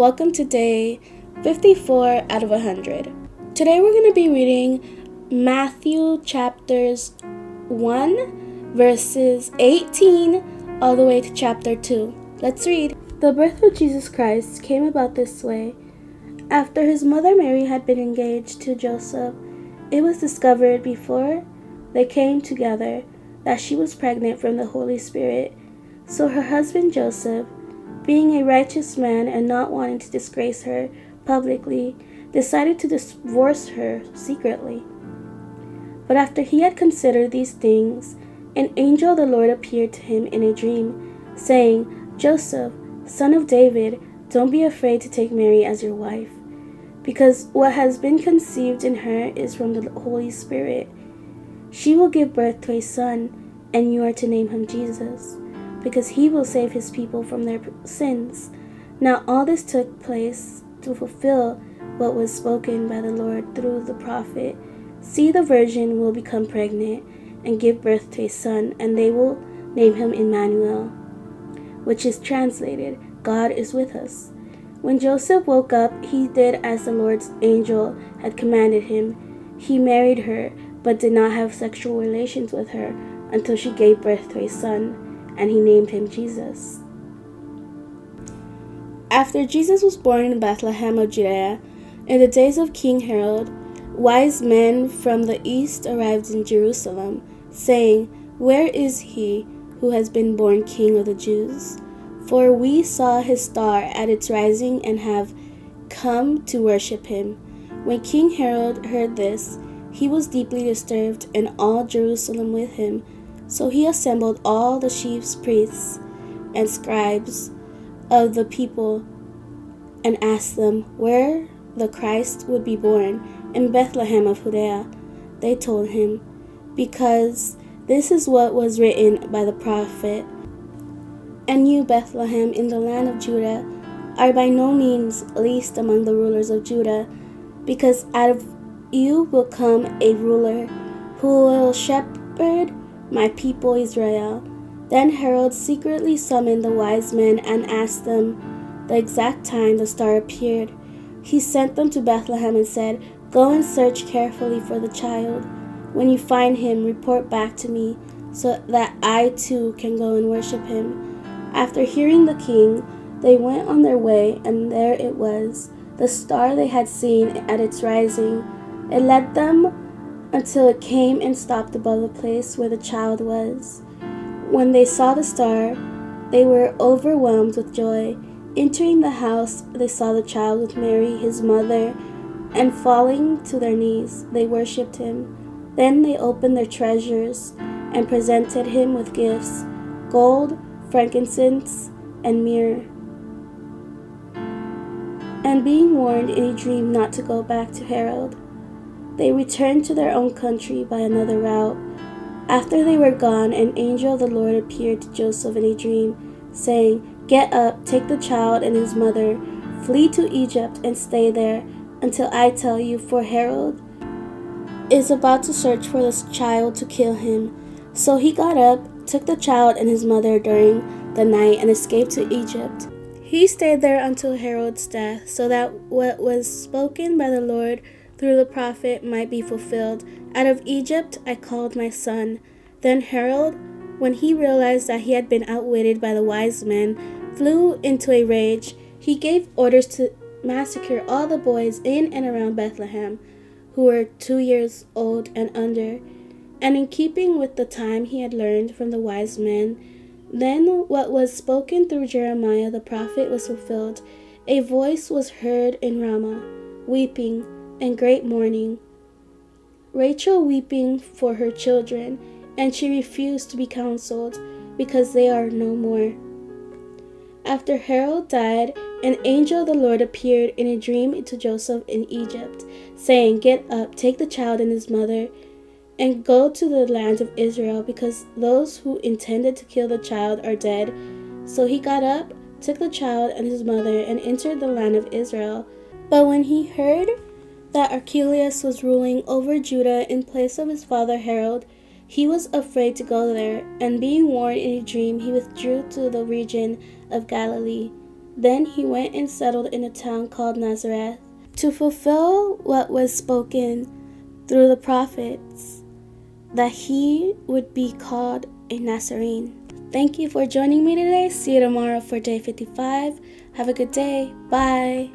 Welcome to day 54 out of 100. Today we're going to be reading Matthew chapters 1, verses 18 all the way to chapter 2. Let's read. The birth of Jesus Christ came about this way. After his mother Mary had been engaged to Joseph, it was discovered before they came together that she was pregnant from the Holy Spirit. So her husband Joseph, being a righteous man and not wanting to disgrace her publicly, decided to divorce her secretly. But after he had considered these things, an angel of the Lord appeared to him in a dream, saying, Joseph, son of David, don't be afraid to take Mary as your wife, because what has been conceived in her is from the Holy Spirit. She will give birth to a son, and you are to name him Jesus because he will save his people from their sins. Now all this took place to fulfill what was spoken by the Lord through the prophet. See, the virgin will become pregnant and give birth to a son, and they will name him Emmanuel, which is translated, God is with us. When Joseph woke up, he did as the Lord's angel had commanded him. He married her, but did not have sexual relations with her until she gave birth to a son and he named him Jesus. After Jesus was born in Bethlehem of Judea, in the days of King Herod, wise men from the east arrived in Jerusalem, saying, Where is he who has been born King of the Jews? For we saw his star at its rising and have come to worship him. When King Herod heard this, he was deeply disturbed, and all Jerusalem with him. So he assembled all the chief priests and scribes of the people and asked them where the Christ would be born. In Bethlehem of Judea, they told him, because this is what was written by the prophet. And you, Bethlehem, in the land of Judah, are by no means least among the rulers of Judah, because out of you will come a ruler who will shepherd my people Israel. Then Herod secretly summoned the wise men and asked them the exact time the star appeared. He sent them to Bethlehem and said, Go and search carefully for the child. When you find him, report back to me, so that I too can go and worship him. After hearing the king, they went on their way, and there it was, the star they had seen at its rising. It led them until it came and stopped above the place where the child was. When they saw the star, they were overwhelmed with joy. Entering the house, they saw the child with Mary, his mother, and falling to their knees, they worshipped him. Then they opened their treasures and presented him with gifts gold, frankincense, and myrrh. And being warned in a dream not to go back to Herod, they returned to their own country by another route. After they were gone, an angel of the Lord appeared to Joseph in a dream, saying, Get up, take the child and his mother, flee to Egypt, and stay there until I tell you, for Herod is about to search for this child to kill him. So he got up, took the child and his mother during the night, and escaped to Egypt. He stayed there until Herod's death, so that what was spoken by the Lord through the prophet might be fulfilled. Out of Egypt I called my son. Then Herod, when he realized that he had been outwitted by the wise men, flew into a rage. He gave orders to massacre all the boys in and around Bethlehem who were two years old and under. And in keeping with the time he had learned from the wise men, then what was spoken through Jeremiah the prophet was fulfilled. A voice was heard in Ramah, weeping and great mourning. Rachel weeping for her children, and she refused to be counseled, because they are no more. After Herod died, an angel of the Lord appeared in a dream to Joseph in Egypt, saying, Get up, take the child and his mother, and go to the land of Israel, because those who intended to kill the child are dead. So he got up, took the child and his mother, and entered the land of Israel. But when he heard that Archelaus was ruling over Judah in place of his father Herod, he was afraid to go there, and being warned in a dream, he withdrew to the region of Galilee. Then he went and settled in a town called Nazareth to fulfill what was spoken through the prophets that he would be called a Nazarene. Thank you for joining me today. See you tomorrow for day 55. Have a good day. Bye.